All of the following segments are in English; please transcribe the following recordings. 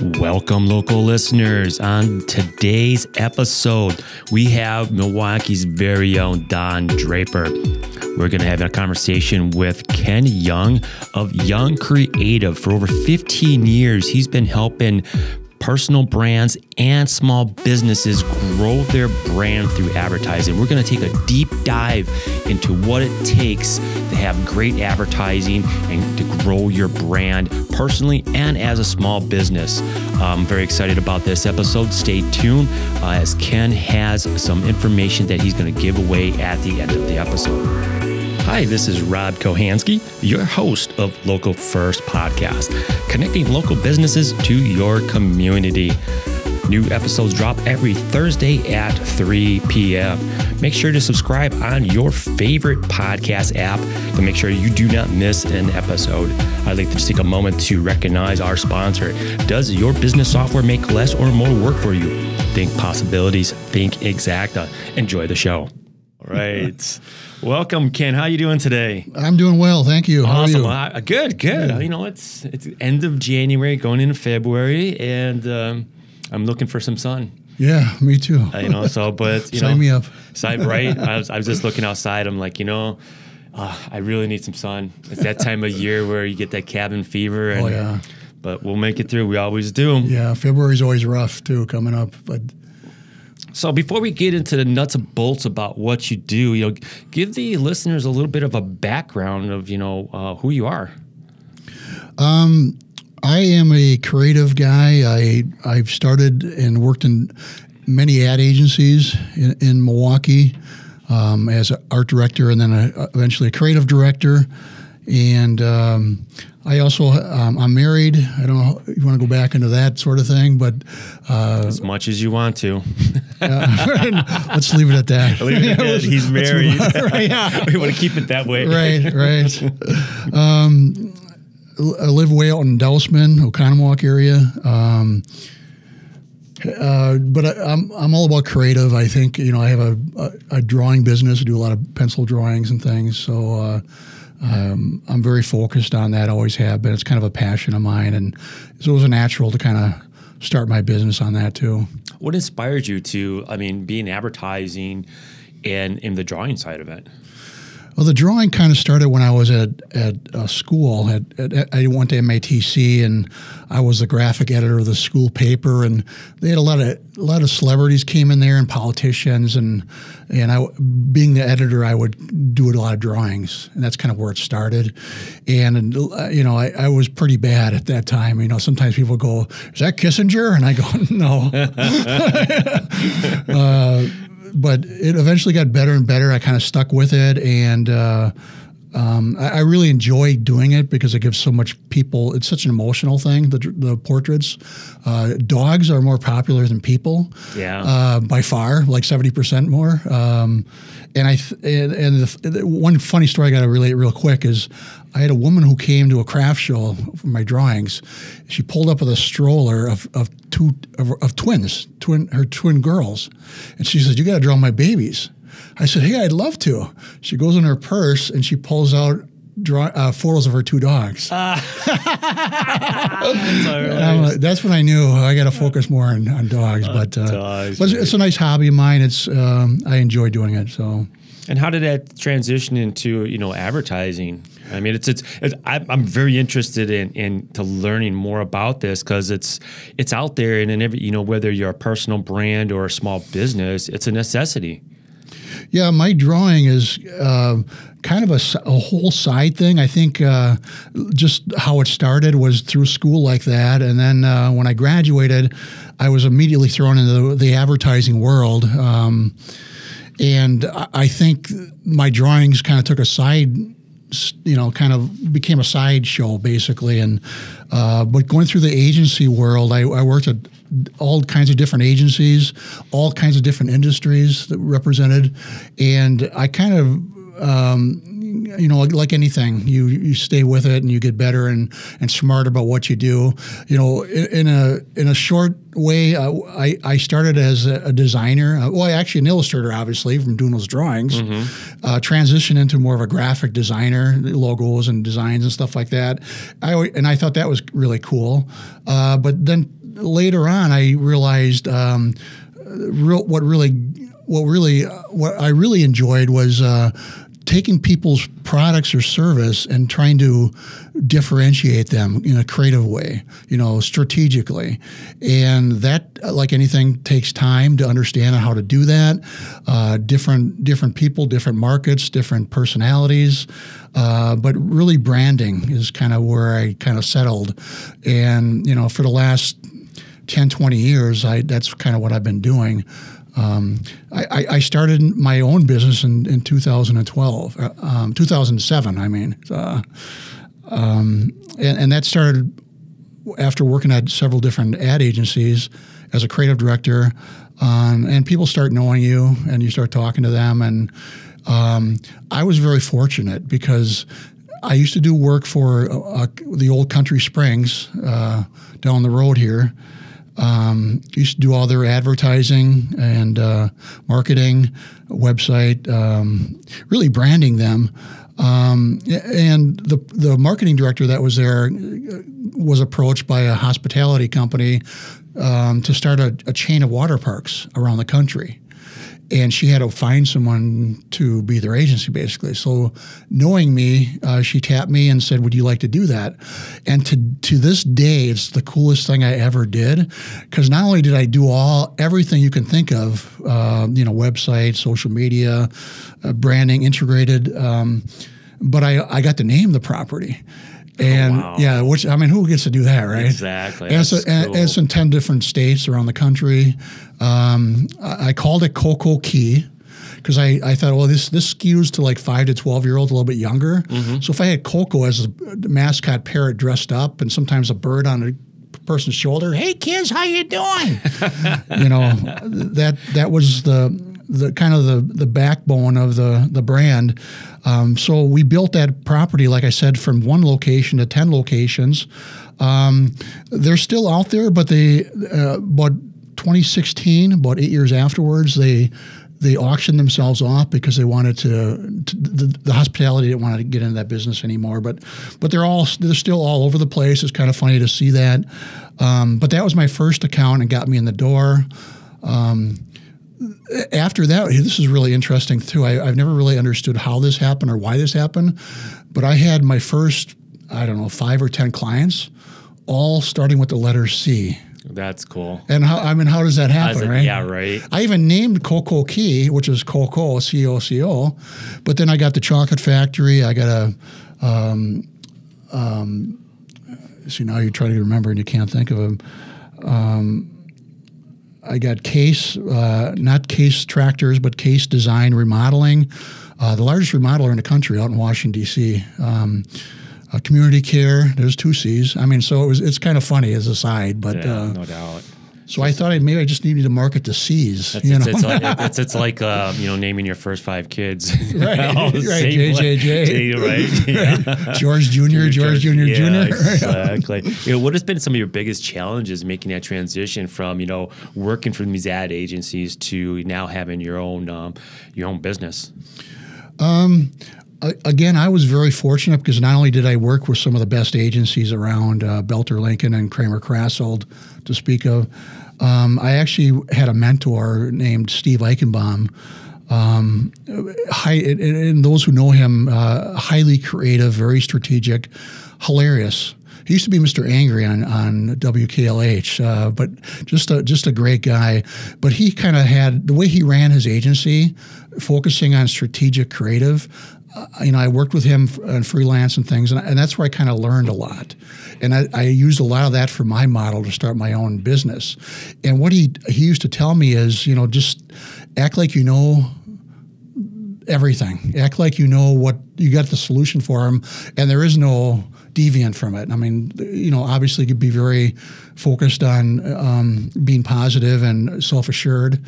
Welcome, local listeners. On today's episode, we have Milwaukee's very own Don Draper. We're going to have a conversation with Ken Young of Young Creative. For over 15 years, he's been helping personal brands and small businesses grow their brand through advertising. We're going to take a deep dive into what it takes to have great advertising and to grow your brand personally and as a small business. I'm very excited about this episode. Stay tuned uh, as Ken has some information that he's going to give away at the end of the episode. Hi, this is Rob Kohansky, your host of Local First Podcast, connecting local businesses to your community. New episodes drop every Thursday at 3 p.m. Make sure to subscribe on your favorite podcast app to make sure you do not miss an episode. I'd like to just take a moment to recognize our sponsor. Does your business software make less or more work for you? Think possibilities, think exacta. Enjoy the show. Right. Welcome, Ken. How you doing today? I'm doing well, thank you. How awesome. are you? good, good. Yeah. You know, it's it's end of January, going into February, and um, I'm looking for some sun. Yeah, me too. Uh, you know, so but you sign know, me up. Side right. I was I was just looking outside. I'm like, you know. Uh, I really need some sun. It's that time of year where you get that cabin fever. And, oh yeah. But we'll make it through. We always do. Yeah, February's always rough too, coming up. But so before we get into the nuts and bolts about what you do, you know, give the listeners a little bit of a background of you know uh, who you are. Um, I am a creative guy. I I've started and worked in many ad agencies in, in Milwaukee um, as an art director, and then a, eventually a creative director. And um, I also um, I'm married. I don't know if you want to go back into that sort of thing, but uh, as much as you want to. let's leave it at that. Leave it at He's married. right, yeah. we want to keep it that way. Right, right. Um, I live way out in Dousman, Oconomowoc area. Um, uh, but I, am I'm, I'm all about creative. I think you know I have a, a, a, drawing business. I do a lot of pencil drawings and things. So uh, um, I'm very focused on that. Always have been. It's kind of a passion of mine, and so it was natural to kind of start my business on that too. What inspired you to? I mean, be in advertising and in the drawing side of it. Well, the drawing kind of started when I was at at school. At, at, I went to MATC, and I was the graphic editor of the school paper. And they had a lot of a lot of celebrities came in there, and politicians, and and I, being the editor, I would do a lot of drawings, and that's kind of where it started. And uh, you know, I, I was pretty bad at that time. You know, sometimes people go, "Is that Kissinger?" And I go, "No." uh, but it eventually got better and better. I kind of stuck with it, and uh, um, I, I, really enjoy doing it because it gives so much people. It's such an emotional thing. The, the portraits, uh, dogs are more popular than people. Yeah, uh, by far, like seventy percent more. Um, and I th- and, and the, the one funny story I got to relate real quick is I had a woman who came to a craft show for my drawings. She pulled up with a stroller of, of two of, of twins, twin her twin girls, and she said, "You got to draw my babies." I said, "Hey, I'd love to." She goes in her purse and she pulls out draw, uh, photos of her two dogs. Uh, that's, that's, when I knew I got to focus more on, on dogs. Uh, but, dogs, but it's, a nice hobby of mine. It's um, I enjoy doing it. So. And how did that transition into you know advertising? I mean, it's it's, it's I'm very interested in in to learning more about this because it's it's out there and in every you know whether you're a personal brand or a small business, it's a necessity. Yeah, my drawing is uh, kind of a, a, whole side thing. I think uh, just how it started was through school like that, and then uh, when I graduated, I was immediately thrown into the, the advertising world. Um, and I think my drawings kind of took a side you know, kind of became a sideshow basically. And uh, but going through the agency world, I, I, worked at all kinds of different agencies, all kinds of different industries that represented, and I kind of. Um, you know, like, like anything, you you stay with it and you get better and and smarter about what you do. You know, in, in a in a short way, uh, I I started as a, a designer. Uh, well, actually an illustrator, obviously, from doing those drawings. Mm-hmm. Uh, transitioned into more of a graphic designer, logos and designs and stuff like that. I and I thought that was really cool. Uh, but then later on, I realized um, real, what really what really what I really enjoyed was uh, taking people's products or service and trying to differentiate them in a creative way, you know, strategically. And that, like anything, takes time to understand how to do that. Uh, different different people, different markets, different personalities. Uh, but really, branding is kind of where I kind of settled. And you know, for the last 10, 20 years, I that's kind of what I've been doing. Um, I, I, started my own business in, in 2012, uh, um, 2007, I mean. Uh, um, and, and, that started after working at several different ad agencies as a creative director. Um, and people start knowing you and you start talking to them. And um, I was very fortunate because I used to do work for uh, the old Country Springs uh, down the road here um, used to do all their advertising and uh, marketing, website, um, really branding them. Um, and the the marketing director that was there uh, was approached by a hospitality company um, to start a, a chain of water parks around the country and she had to find someone to be their agency basically. So knowing me uh, she tapped me and said would you like to do that? And to to this day it's the coolest thing i ever did because not only did i do all everything you can think of uh, you know website social media uh, branding integrated um, but I, I got to name the property and oh, wow. yeah, which I mean, who gets to do that, right? Exactly. And, so, and it's in ten different states around the country. Um, I, I called it Coco Key because I, I thought, well, this this skews to like five to twelve year olds, a little bit younger. Mm-hmm. So if I had Coco as a mascot parrot dressed up, and sometimes a bird on a person's shoulder, hey kids, how you doing? you know, that that was the the kind of the the backbone of the the brand. Um, so we built that property, like I said, from one location to ten locations. Um, they're still out there, but they uh, about 2016, about eight years afterwards, they they auctioned themselves off because they wanted to, to the, the, hospitality didn't want to get into that business anymore but but they're all they're still all over the place it's kind of funny to see that um, but that was my first account and got me in the door um, after that, this is really interesting too. I, have never really understood how this happened or why this happened, but I had my first, I don't know, five or 10 clients, all starting with the letter C. That's cool. And how, I mean, how does that happen, right? Yeah, right. I even named Coco Key, which is Coco, C O C O, but then I got the Chocolate Factory. I got a, um, um, see, now you're trying to remember and you can't think of them. Um, I got Case, uh, not Case Tractors, but Case Design Remodeling, uh, the largest remodeler in the country out in Washington D.C. Um, uh, community care. There's two C's. I mean, so it was. It's kind of funny as a side, but yeah, uh, no doubt. So I thought I, maybe I just needed to market the C's. It's, you know? it's, like, it's, it's like uh, you know naming your first five kids. right, right. JJJ. right. Yeah. George Junior, George Junior, yeah, Junior. Exactly. you know, what has been some of your biggest challenges making that transition from you know working for these ad agencies to now having your own um, your own business? Um, again, I was very fortunate because not only did I work with some of the best agencies around, uh, Boelter Lincoln and Cramer-Krasselt to speak of, um, I actually had a mentor named Steve Eichenbaum. Um, high, and, those who know him, uh, highly creative, very strategic, hilarious. He used to be Mr. Angry on on WKLH, uh, but just a just a great guy. But he kind of had the way he ran his agency, focusing on strategic creative uh, you know, I worked with him on freelance and things, and, and that's where I kind of learned a lot. And I, I, used a lot of that for my model to start my own business. And what he he used to tell me is, you know, just act like you know everything. Act like you know what you got the solution for them, and there is no deviant from it. I mean, you know, obviously you could be very focused on um, being positive and self assured,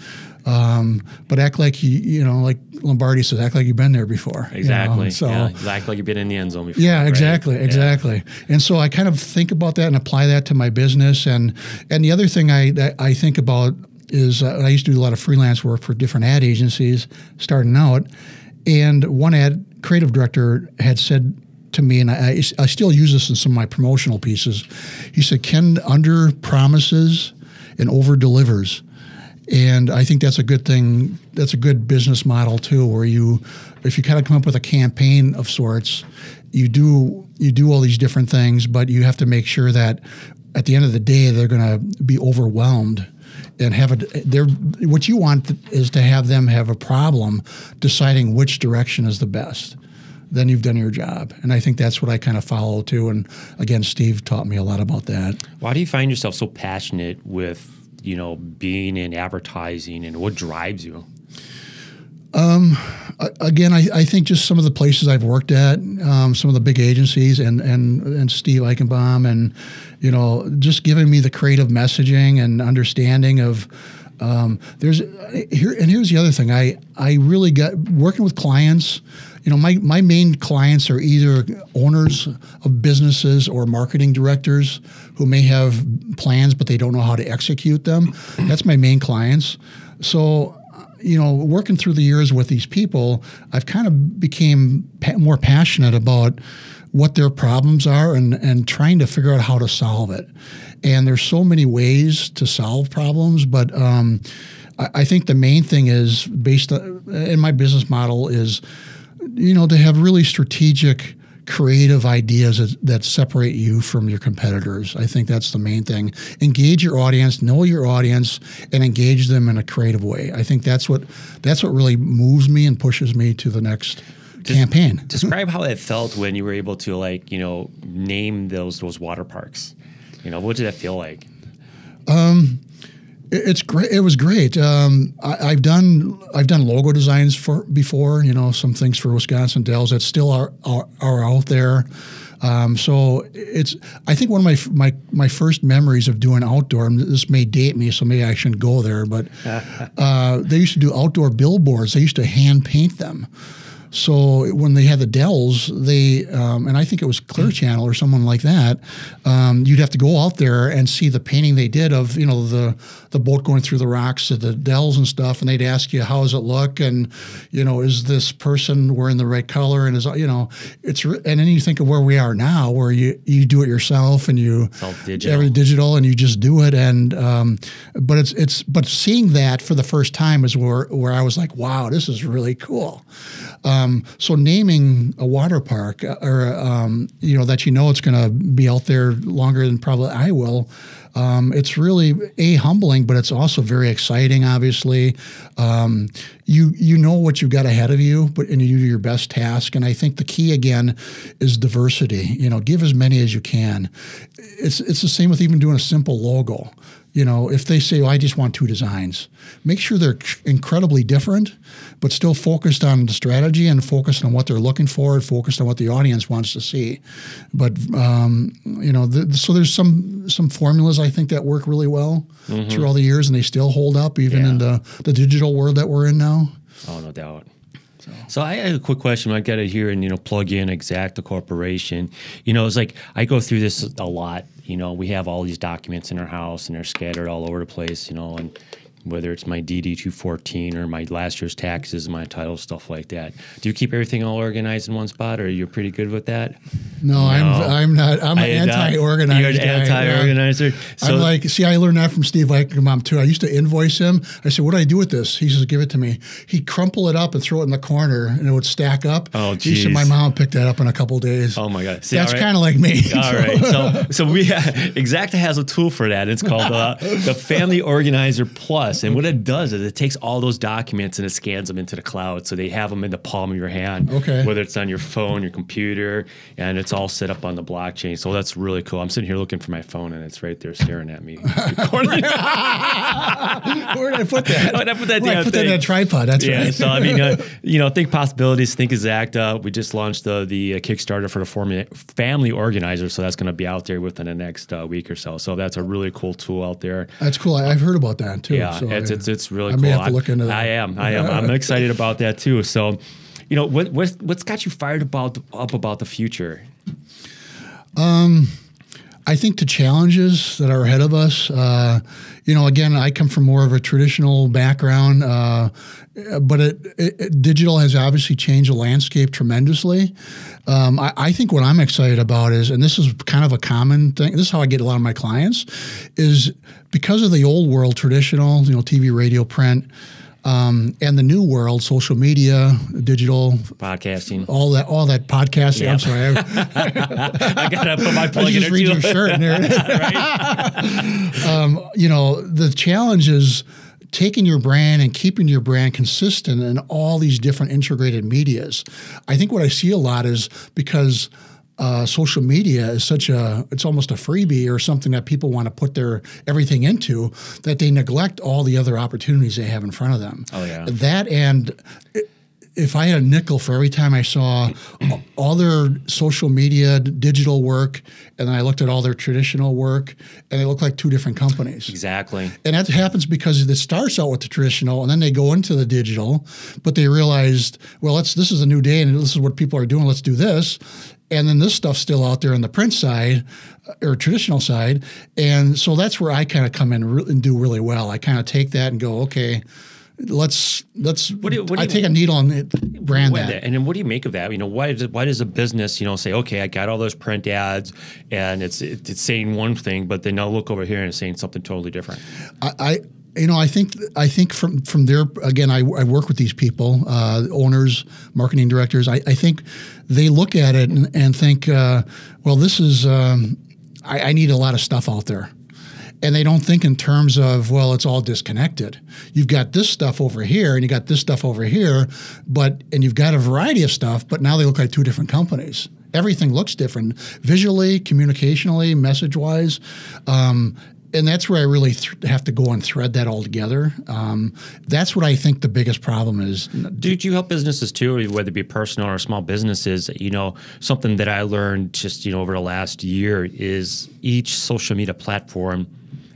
um, but act like you, you know, like Lombardi says, act like you've been there before. you know? Exactly. So. yeah, act like you've been in the end zone before. Yeah, right? exactly, Yeah. exactly. And so I kind of think about that and apply that to my business. And and the other thing I I think about is uh, I used to do a lot of freelance work for different ad agencies starting out, and one ad creative director had said to me, and I, I still use this in some of my promotional pieces. He said, "Ken under promises and over delivers." And I think that's a good thing. That's a good business model too, where you, if you kind of come up with a campaign of sorts, you do you do all these different things, but you have to make sure that at the end of the day they're going to be overwhelmed and have a. They're what you want is to have them have a problem deciding which direction is the best. Then you've done your job, and I think that's what I kind of follow too. And again, Steve taught me a lot about that. Why do you find yourself so passionate with you know being in advertising and what drives you? again, I, I think just some of the places I've worked at, um, some of the big agencies, and and and Steve Eichenbaum, and you know, just giving me the creative messaging and understanding of. Um, there's here, and here's the other thing. I I really got working with clients. You know, my my main clients are either owners of businesses or marketing directors who may have plans but they don't know how to execute them. That's my main clients. So you know, working through the years with these people, I've kind of became pa- more passionate about what their problems are and and trying to figure out how to solve it. And there's so many ways to solve problems, but um, I, I think the main thing is based on, in my business model is, you know, to have really strategic creative ideas that, that separate you from your competitors. I think that's the main thing. Engage your audience, know your audience, and engage them in a creative way. I think that's what that's what really moves me and pushes me to the next campaign. Describe how it felt when you were able to like you know name those those water parks. You know, what did that feel like? It- It's great. It was great. Um, I, I've done I've done logo designs for before. You know, some things for Wisconsin Dells that still are are, are out there. Um, so it's I think one of my my my first memories of doing outdoor. and This may date me, so maybe I shouldn't go there. But uh, they used to do outdoor billboards. They used to hand paint them. So when they had the Dells, they um, and I think it was Clear Channel or someone like that. Um, you'd have to go out there and see the painting they did of you know the the boat going through the rocks of the Dells and stuff, and they'd ask you how does it look, and you know is this person wearing the right color, and is you know it's and then you think of where we are now, where you you do it yourself and you all digital. every digital and you just do it. And um, but it's it's but seeing that for the first time is where where I was like wow this is really cool. Um, so naming a water park uh, or um, you know that you know it's going to be out there longer than probably I will um, it's really a humbling but it's also very exciting obviously. Um, you you know what you've got ahead of you but and you do your best task. And I think the key again is diversity. You know give as many as you can. It's it's the same with even doing a simple logo. You know, if they say, oh, "I just want two designs," make sure they're incredibly different, but still focused on the strategy and focused on what they're looking for, and focused on what the audience wants to see. But um, you know, the, so there's some some formulas I think that work really well through all the years, and they still hold up even in the the digital world that we're in now. Oh, no doubt. So I had a quick question. I got it here and you know plug in Exacta Corporation. You know, it's like I go through this a lot. You know, we have all these documents in our house and they're scattered all over the place. You know, and whether it's my DD two fourteen or my last year's taxes, my title, stuff like that. Do you keep everything all organized in one spot, or are you're pretty good with that? No, I'm I'm not. I'm an anti-organized. You're an guy, yeah. anti-organizer. So I'm like, see, I learned that from Steve Eichenbaum too. I used to invoice him. I said, "What do I do with this?" He says, "Give it to me." He'd crumple it up and throw it in the corner, and it would stack up. Oh, He said, "My mom picked that up in a couple days." Oh my God! See, That's right. kind of like me. All right, so so we Exacta has a tool for that. It's called uh, the Family Organizer Plus. And what it does is it takes all those documents and it scans them into the cloud, so they have them in the palm of your hand. Okay. Whether it's on your phone, your computer, and it's all set up on the blockchain. So that's really cool. I'm sitting here looking for my phone, and it's right there staring at me. Where did I put that? Where'd I put that Well, I put that in a tripod. That's yeah, right. so I mean, uh, you know, think possibilities, think exacta. We just launched the the uh, Kickstarter for the family organizer, so that's going to be out there within the next uh, week or so. So that's a really cool tool out there. That's cool. I, I've heard about that too. Yeah, so it's, I- it's it's really I cool. may have to look into that. I am. I am. I'm excited about that too. So, you know, what what's, what's got you fired about up about the future? I think the challenges that are ahead of us, uh, you know, again, I come from more of a traditional background, uh, but it, it- digital has obviously changed the landscape tremendously. Um, I, I think what I'm excited about is, and this is kind of a common thing. This is how I get a lot of my clients, is because of the old world, traditional, you know, TV, radio, print. Um, and the new world, social media, digital, Podcasting. all that, all that podcasting. Yeah. I'm sorry, I, I gotta put my I plug in just read too. your shirt in there. right? um, you know, the challenge is taking your brand and keeping your brand consistent in all these different integrated medias. I think what I see a lot is because uh, social media is such a it's almost a freebie or something that people want to put their everything into that they neglect all the other opportunities they have in front of them. Oh, yeah. That and if I had a nickel for every time I saw all their social media, digital work, and then I looked at all their traditional work, and they look like two different companies. Exactly. And that happens because it starts out with the traditional, and then they go into the digital, but they realized, well, let's this is a new day, and this is what people are doing. Let's do this, and then this stuff's still out there on the print side uh, or traditional side, and so that's where I kind of come in and do really well. I kind of take that and go, okay. Let's let's. do you- what do I take a needle and brand What- that. And then what do you make of that? You know, why does why does a business, you know, say, okay, I got all those print ads and it's it's saying one thing, but then I'll look over here and it's saying something totally different. I, I you know I think I think from from their again I, I work with these people uh, owners marketing directors. I, I think they look at it and, and think uh, well this is um, I, I need a lot of stuff out there. And they don't think in terms of well it's all disconnected. You've got this stuff over here and you got this stuff over here but and you've got a variety of stuff but now they look like two different companies. Everything looks different visually communicationally message wise um, and that's where I really th- have to go and thread that all together. Um, that's what I think the biggest problem is. Dude, you help businesses too, whether it be personal or small businesses. You know, something that I learned just, you know, over the last year is each social media platform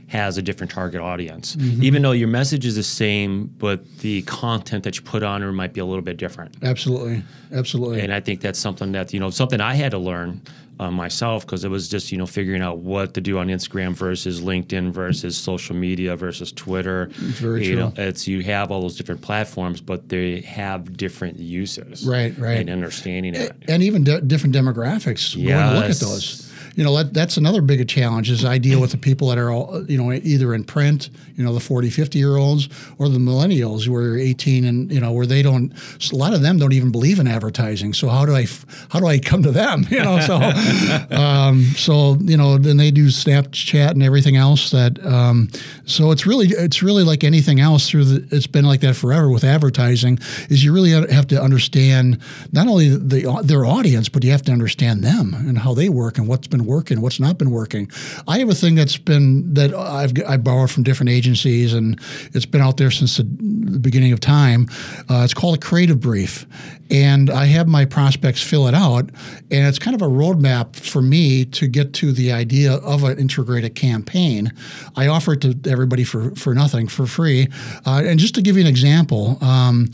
has a different target audience. Even though your message is the same, but the content that you put on it might be a little bit different. Absolutely, absolutely. And I think that's something that, you know, something I had to learn uh, myself because it was just, you know, figuring out what to do on Instagram versus LinkedIn versus social media versus Twitter. very you true. know, it's you have all those different platforms, but they have different uses. Right, right. And understanding it. and even de- different demographics. Going to look at those. You know, that, that's another big challenge is I deal with the people that are, all, you know, either in print, you know, the 40, 50 year olds or the millennials who are 18 and, you know, where they don't, a lot of them don't even believe in advertising. So how do I, how do I come to them? You know, so, um, so, you know, then they do Snapchat and everything else that, um, so it's really, it's really like anything else through the, it's been like that forever with advertising is you really have to understand not only the, their audience, but you have to understand them and how they work and what's been working, what's not been working. I have a thing that's been that I've I borrowed from different agencies and it's been out there since the, the beginning of time. Uh, it's called a creative brief, and I have my prospects fill it out, and it's kind of a roadmap for me to get to the idea of an integrated campaign. I offer it to everybody for for nothing for free, uh, and just to give you an example. Um,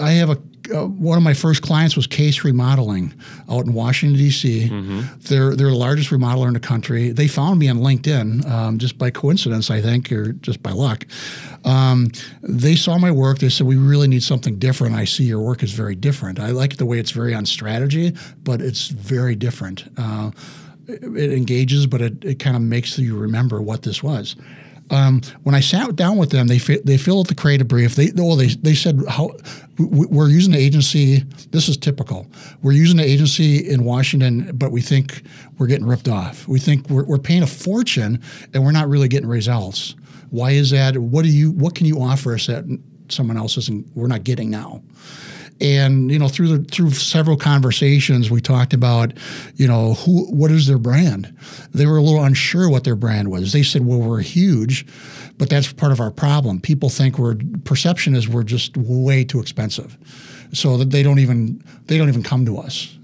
I have a uh, one of my first clients was Case Remodeling out in Washington D.C. They're they're the largest remodeler in the country. They found me on LinkedIn um, just by coincidence, I think, or just by luck. Um, they saw my work. They said we really need something different. I see your work is very different. I like the way it's very on strategy, but it's very different. Uh, it, it engages, but it, it kind of makes you remember what this was um, when I sat down with them, they fi- they filled out the creative brief. They well, they they said how we- we're using an agency. This is typical. We're using an agency in Washington, but we think we're getting ripped off. We think we're, we're paying a fortune and we're not really getting results. Why is that? What do you? What can you offer us that someone else isn't? We're not getting now and you know through the through several conversations we talked about you know who what is their brand? They were a little unsure what their brand was. They said well we're huge but that's part of our problem. People think we're perception is we're just way too expensive. So that they don't even they don't even come to us.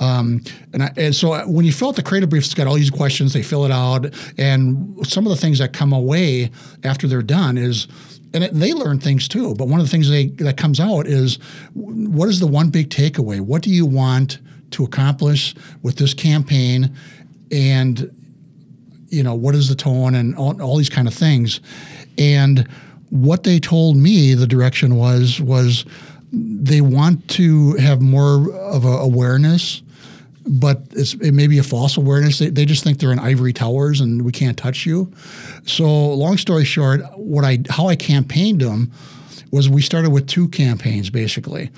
Um, and, I, and, so when you fill out the creative brief, it's got all these questions. They fill it out, and some of the things that come away after they're done is and it, they learn things too. But one of the things they, that comes out is what is the one big takeaway? What do you want to accomplish with this campaign? And you know what is the tone and all, all these kind of things. And what they told me the direction was was they want to have more of a awareness but it may be a false awareness. They, they just think they're in ivory towers and we can't touch you. So, long story short, what I how I campaigned them was we started with two campaigns basically.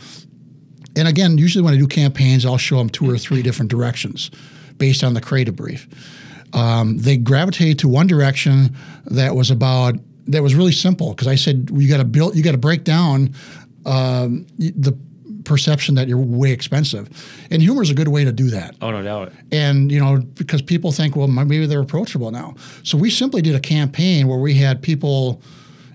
And again, usually when I do campaigns, I'll show them two or three different directions based on the creative brief. Um, they gravitated to one direction that was about that was really simple because I said you got to build, you got to break down um, the perception that you're way expensive. And humor is a good way to do that. Oh, no doubt. And, you know, because people think, well, maybe they're approachable now. So we simply did a campaign where we had people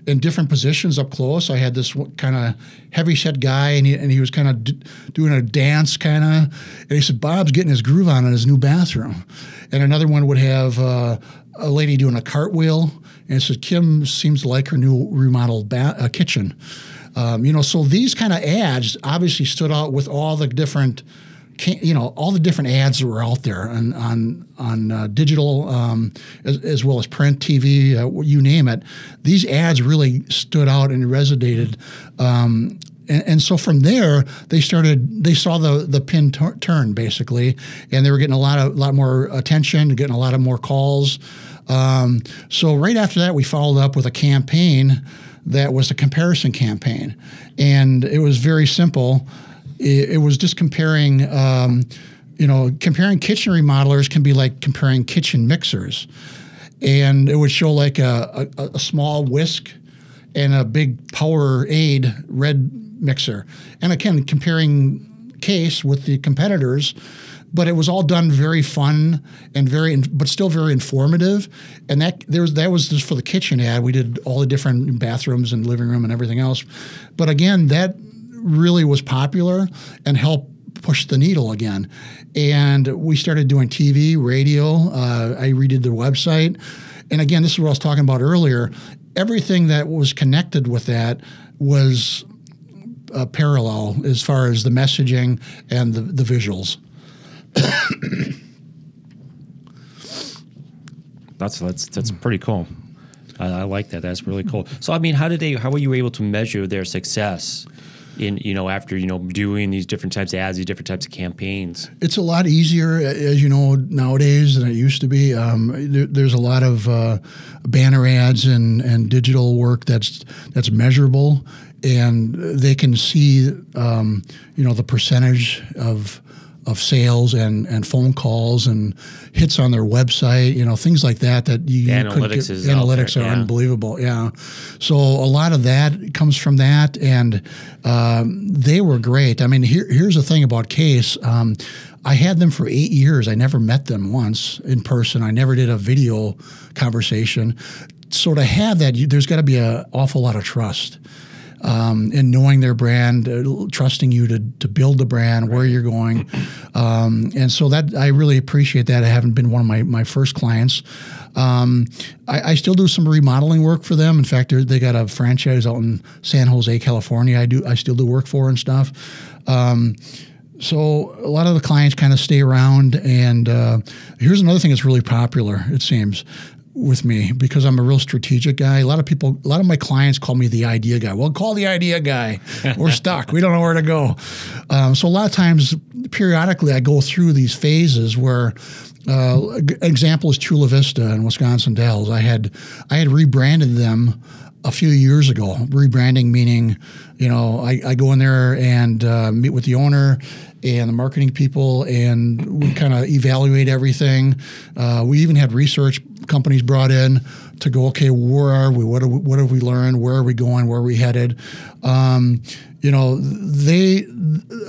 in different positions up close. I had this kind of heavy set guy, and he, and he was kind of d- doing a dance, kind of. And he said, Bob's getting his groove on in his new bathroom. And another one would have uh, a lady doing a cartwheel, and it said, Kim seems to like her new remodeled ba- uh, kitchen. Um, you know, so these kind of ads obviously stood out with all the different, you know, all the different ads that were out there on on on uh, digital um, as, as, well as print, TV, uh, you name it. These ads really stood out and resonated. Um, and, and, so from there, they started. They saw the the pin t- turn basically, and they were getting a lot of lot more attention, getting a lot of more calls. Um, so right after that, we followed up with a campaign that was a comparison campaign, and it was very simple. It, it was just comparing. Um, you know, comparing kitchen remodelers can be like comparing kitchen mixers, and it would show like a, a, a small whisk and a big Powerade red mixer, and again comparing case with the competitors but it was all done very fun and very, but still very informative. And that there was that was just for the kitchen ad. We did all the different bathrooms and living room and everything else. But again, that really was popular and helped push the needle again. And we started doing TV, radio. Uh, I redid the website. And again, this is what I was talking about earlier. Everything that was connected with that was uh, parallel as far as the messaging and the, the visuals. that's that's that's pretty cool. I, I, like that. That's really cool. So, I mean, how did they? How were you able to measure their success? In you know, after you know doing these different types of ads, these different types of campaigns, it's a lot easier, as you know, nowadays than it used to be. Um, there, there's a lot of uh, banner ads and, and digital work that's that's measurable, and they can see, um, you know, the percentage of of sales and, and phone calls and hits on their website, you know, things like that that you, you analytics, get, analytics there, are yeah. unbelievable. Yeah. So a lot of that comes from that. And um, they were great. I mean, here, here's the thing about Case. Um, I had them for eight years. I never met them once in person. I never did a video conversation. So to have that, you, there's got to be an awful lot of trust um, and knowing their brand, uh, trusting you to, to build the brand, right. where you're going. Um, and so that I really appreciate that. I haven't been one of my, my first clients. Um, I, I, still do some remodeling work for them. In fact, they got a franchise out in San Jose, California. I do I still do work for and stuff. Um, so a lot of the clients kind of stay around. And uh, here's another thing that's really popular. It seems with me because I'm a real strategic guy. A lot of people, a lot of my clients call me the idea guy. Well, call the idea guy. We're stuck. We don't know where to go. Um, so a lot of times, periodically, I go through these phases where. Uh, example is Chula Vista in Wisconsin Dells. I had I had rebranded them a few years ago. Rebranding meaning, you know, I, I go in there and uh, meet with the owner and the marketing people, and we kind of evaluate everything. Uh, we even had research companies brought in to go, okay, where are we? What, we, what have we learned? Where are we going? Where are we headed? Um, you know, they,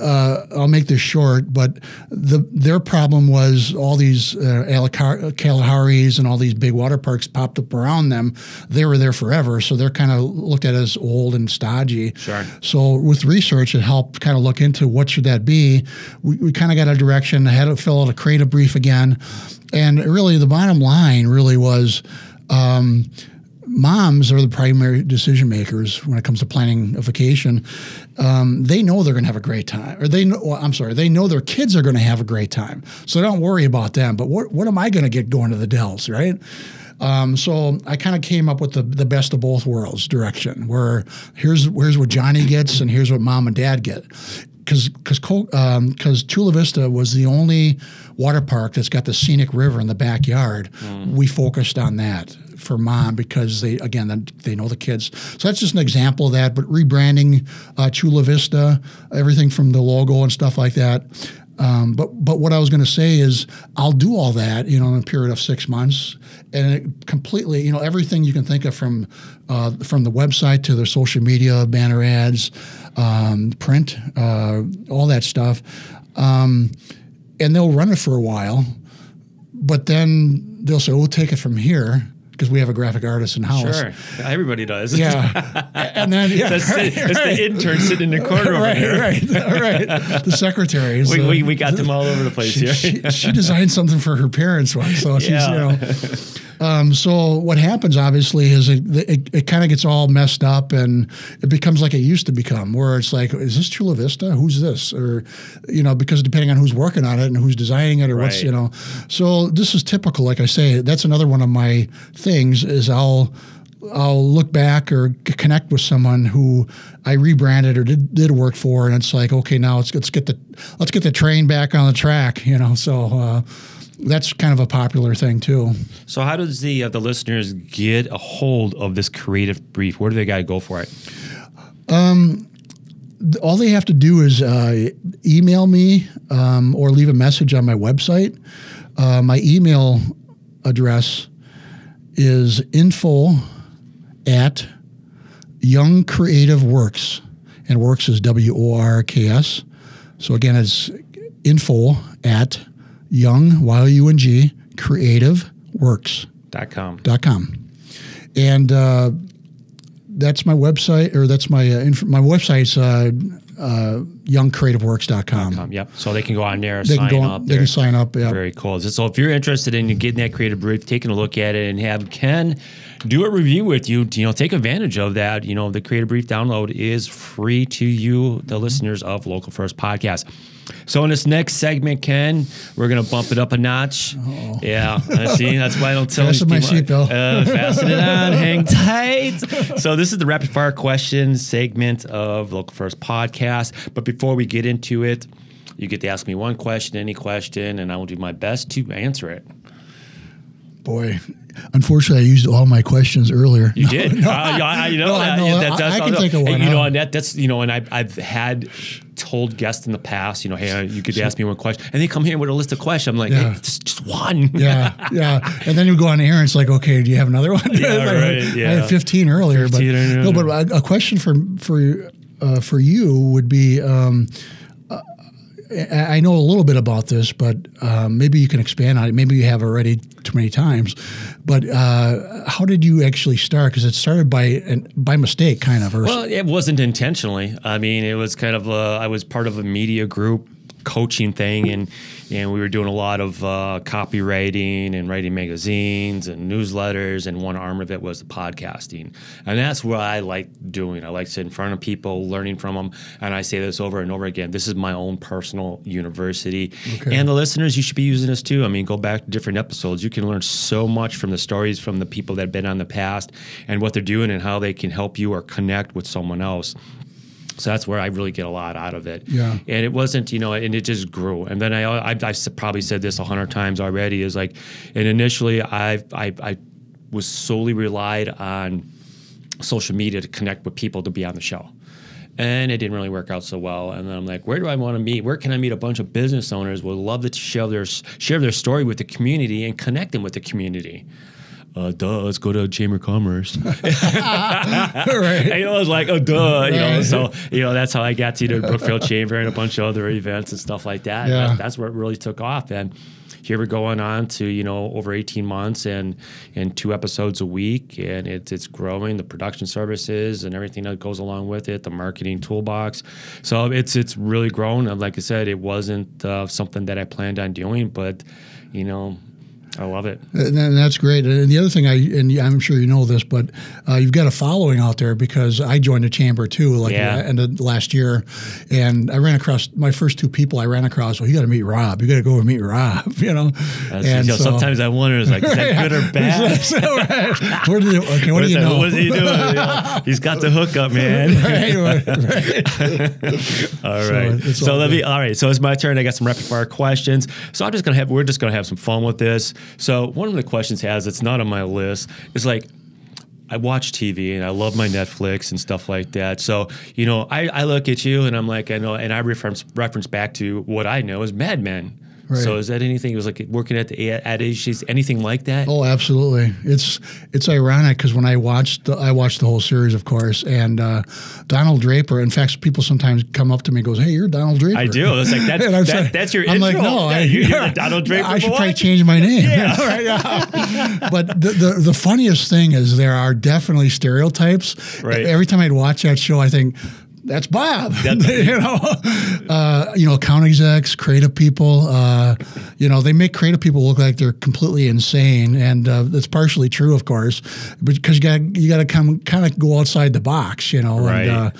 uh, I'll make this short, but the, their problem was all these uh, Kalahari's and all these big water parks popped up around them. They were there forever, so they're kind of looked at as old and stodgy. Sure. So with research, it helped kind of look into what should that be. We, we kind of got a direction. I had to fill out a creative brief again, and really the bottom line really was. Um, moms are the primary decision makers when it comes to planning a vacation. Um, they know they're going to have a great time, or they know. Well, I'm sorry, they know their kids are going to have a great time. So don't worry about them. But what what am I going to get going to the Dells, right? Um, so I kind of came up with the, the best of both worlds direction, where here's here's what Johnny gets and here's what mom and dad get. Because because um, Chula Vista was the only water park that's got the scenic river in the backyard. Mm. We focused on that for mom because they again they know the kids. So that's just an example of that. But rebranding uh, Chula Vista, everything from the logo and stuff like that. Um, but but what I was going to say is I'll do all that you know in a period of six months and it completely you know everything you can think of from uh, from the website to the social media banner ads, um, print, uh, all that stuff, um, and they'll run it for a while, but then they'll say we'll take it from here because we have a graphic artist in house. Sure, everybody does. Yeah, and then yeah, that's, right, the, that's the, intern sitting in the corner right, over there. Right, right, The secretary. We, we, uh, we, got them all over the place she, here. She, she, designed something for her parents once, so she's you know. Um, so what happens obviously is it, it, it kind of gets all messed up and it becomes like it used to become, where it's like, is this Chula Vista? Who's this? Or, you know, because depending on who's working on it and who's designing it or right. what's, you know. So this is typical, like I say, that's another one of my things is I'll I'll look back or connect with someone who I rebranded or did, did work for, and it's like, okay, now let's let's get the let's get the train back on the track, you know. So uh, that's kind of a popular thing too. So, how does the uh, the listeners get a hold of this creative brief? Where do they got to go for it? Um, all they have to do is uh, email me um, or leave a message on my website. Uh, my email address is info at Young Creative Works, and Works is W O R K S. So again, it's info at Young, Y-O-U-N-G, Creative Works. Dot com. Dot com. And uh, that's my website, or that's my uh, inf- my website's uh, uh, youngcreativeworks.com. .com, yep. So they can go on there, they sign can go on, up. They can sign up. Yeah. Very cool. So if you're interested in getting that creative brief, taking a look at it, and have Ken do a review with you, you know, take advantage of that. You know, the creative brief download is free to you, the listeners of Local First Podcast. So in this next segment, Ken, we're gonna bump it up a notch. Uh-oh. Yeah, see, that's why I don't tell fasten my seatbelt. Uh, fasten it on, hang tight. So this is the rapid fire question segment of Local First Podcast. But before we get into it, you get to ask me one question, any question, and I will do my best to answer it. Boy, unfortunately, I used all my questions earlier. You no, did, no, uh, I, you know, no, that, no, that, that's, I, can think of one. And, you know, and that, that's you know, and I, I've had told guests in the past, you know, hey, you could ask me one question, and they come here with a list of questions. I'm like, yeah. hey, just, just one. yeah, yeah. And then you go on air, and it's like, okay, do you have another one? Yeah, like, right. Yeah. I had 15 earlier, 15 but no, but a, a, question for for uh, for you would be. Um, I know a little bit about this, but uh, maybe you can expand on it. Maybe you have already too many times. But uh, how did you actually start? Because it started by by mistake, kind of. Well, it wasn't intentionally. I mean, it was kind of a, I was part of a media group coaching thing, and and we were doing a lot of uh, copywriting and writing magazines and newsletters. And one arm of it was the podcasting, and that's what I like doing. I like sitting in front of people, learning from them. And I say this over and over again: this is my own personal university. Okay. And the listeners, you should be using this too. I mean, go back to different episodes. You can learn so much from the stories from the people that have been on the past and what they're doing and how they can help you or connect with someone else. So that's where I really get a lot out of it. Yeah. And it wasn't, you know, and it just grew. And then I, I I've probably said this a hundred times already. Is like, and initially I, I, I was solely relied on social media to connect with people to be on the show. and it didn't really work out so well. And then I'm like, where do I want to meet? Where can I meet a bunch of business owners? Who would love to share their share their story with the community and connect them with the community. Uh, duh, let's go to Chamber of Commerce. right. And, I was like, oh, duh. You know, so, you know, that's how I got to the Brookfield Chamber and a bunch of other events and stuff like that. Yeah. That, that's where it really took off. And here we're going on to, you know, over 18 months and, and two episodes a week. And it's, it's growing, the production services and everything that goes along with it, the marketing toolbox. So it's, it's really grown. And like I said, it wasn't uh, something that I planned on doing, but, you know, I love it. And that's great. And the other thing, I and I'm sure you know this, but uh, you've got a following out there because I joined a chamber too, like Yeah. uh, end of last year, and I ran across my first two people I ran across. Well, you got to meet Rob. You got to go and meet Rob. You know, That's- and know, so- sometimes I wonder, is like, is that good or bad? Right. What do you, okay, what, do you that- know? What is he doing? You know, he's got the hookup, man. right, right, right. All So So, all let me. All right. So it's my turn. I got some rapid fire questions. So I'm just gonna have. We're just gonna have some fun with this. So one of the questions has. It's not on my list. Is like. I watch TV and I love my Netflix and stuff like that. So, you know, I, I look at you and I'm like, I know, and I reference reference back to what I know as Mad Men. Right. So is that anything? It was like working at the at agencies, anything like that? Oh, absolutely. It's it's ironic because when I watched the, I watched the whole series, of course, and uh, Donald Draper. In fact, people sometimes come up to me and goes, "Hey, you're Donald Draper." I do. It's like that's that, saying- that's your I'm intro. like, no, Yeah, I, you're, you're Donald Draper. I should boy. probably change my name. Yeah. Right, yeah. but the, the the funniest thing is there are definitely stereotypes. Right. Every time I'd watch that show, I think. That's Bob. That's- you know, uh, you know, account execs, creative people. Uh, you know, they make creative people look like they're completely insane, and uh, that's partially true, of course, because you got you got to come kind of go outside the box. You know, Right. and.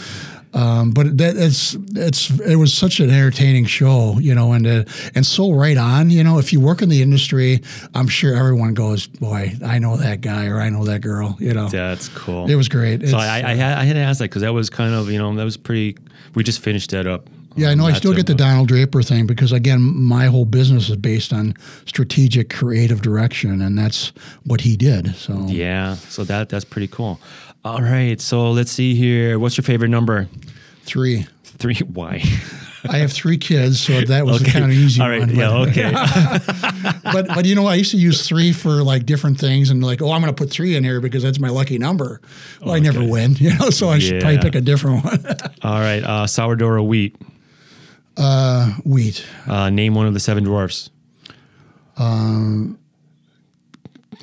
Uh, um, but that it's it's it was such an entertaining show, you know, and uh, and so right on, you know. If you work in the industry, I'm sure everyone goes, "Boy, I know that guy or I know that girl," you know. That's cool. It was great. So I, I, had, I had to ask that because that was kind of you know that was pretty. We just finished that up. Yeah, I know. I still get the Donald Draper thing because again, my whole business is based on strategic, creative direction, and that's what he did. So Yeah, so that that's pretty cool. All right, so let's see here. What's your favorite number? three. Three. Why? I have three kids, so that was Okay. a kind of easy All right. one. Yeah. but- Okay. but but you know I used to use three for like different things and like oh I'm going to put three in here because that's my lucky number. Well, I never win, you know, so I should probably pick a different one. All right. Uh, sourdough or wheat? Uh, wheat. Uh, name one of the seven dwarfs. Um.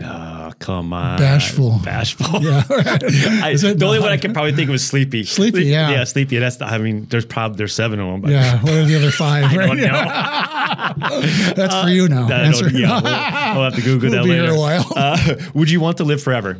Oh, come on. Bashful. Bashful. Yeah. I, the only one I could probably think of was Sleepy. Sleepy, Sleep- yeah. Yeah, Sleepy. That's the, I mean, there's probably there's seven of them. But yeah. What are the other five? I right? don't know. That's for you now. I don't- Answer. yeah, we'll, we'll have to Google We'll that later. a while. Uh, would you want to live forever?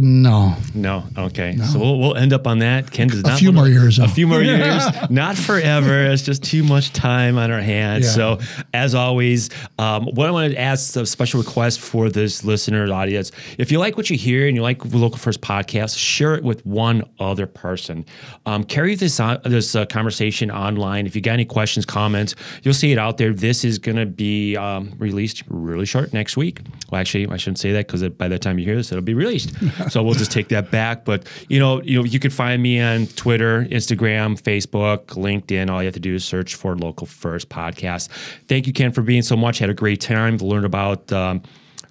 No. No. Okay. So we'll, we'll end up on that. Ken does A not few wanna- more years, A though. few more years. Not forever. It's just too much time on our hands. Yeah. So as always, um, what I want to ask a special request for this listener audience: if you like what you hear and you like Local First podcast, share it with one other person. Um, carry this on, this uh, conversation online. If you got any questions, comments, you'll see it out there. This is going to be um, released really short next week. Well, actually, I shouldn't say that because by the time you hear this, it'll be released. so we'll just take that back. But you know, you know, you can find me on Twitter, Instagram, Facebook, LinkedIn. All you have to do is search for Local First Podcast. Thank you, Ken, for being so much. Had a great time. Learned about. Um,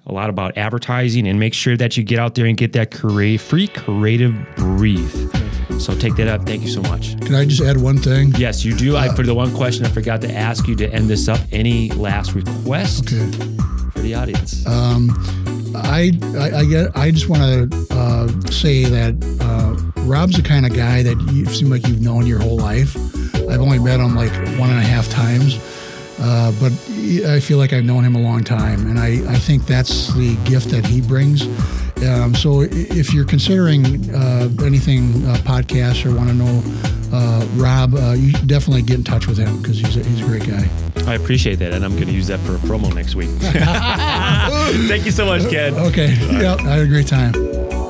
a lot about advertising and make sure that you get out there and get that create, free creative brief. So take that up. Thank you so much. Can I just add one thing? Yes, you do. I for the one question I forgot to ask you to end this up. Any last request Okay. for the audience? I, I, I. I just want to uh, say that uh, Rob's the kind of guy that you seem like you've known your whole life. I've only met him like one and a half times, uh, but I feel like I've known him a long time, and I, I think that's the gift that he brings. Um, so if you're considering uh, anything uh, podcast or want to know uh, Rob, uh, you definitely get in touch with him because he's a, he's a great guy. I appreciate that, and I'm going to use that for a promo next week. Thank you so much, Ken. Okay. Yep. I had a great time.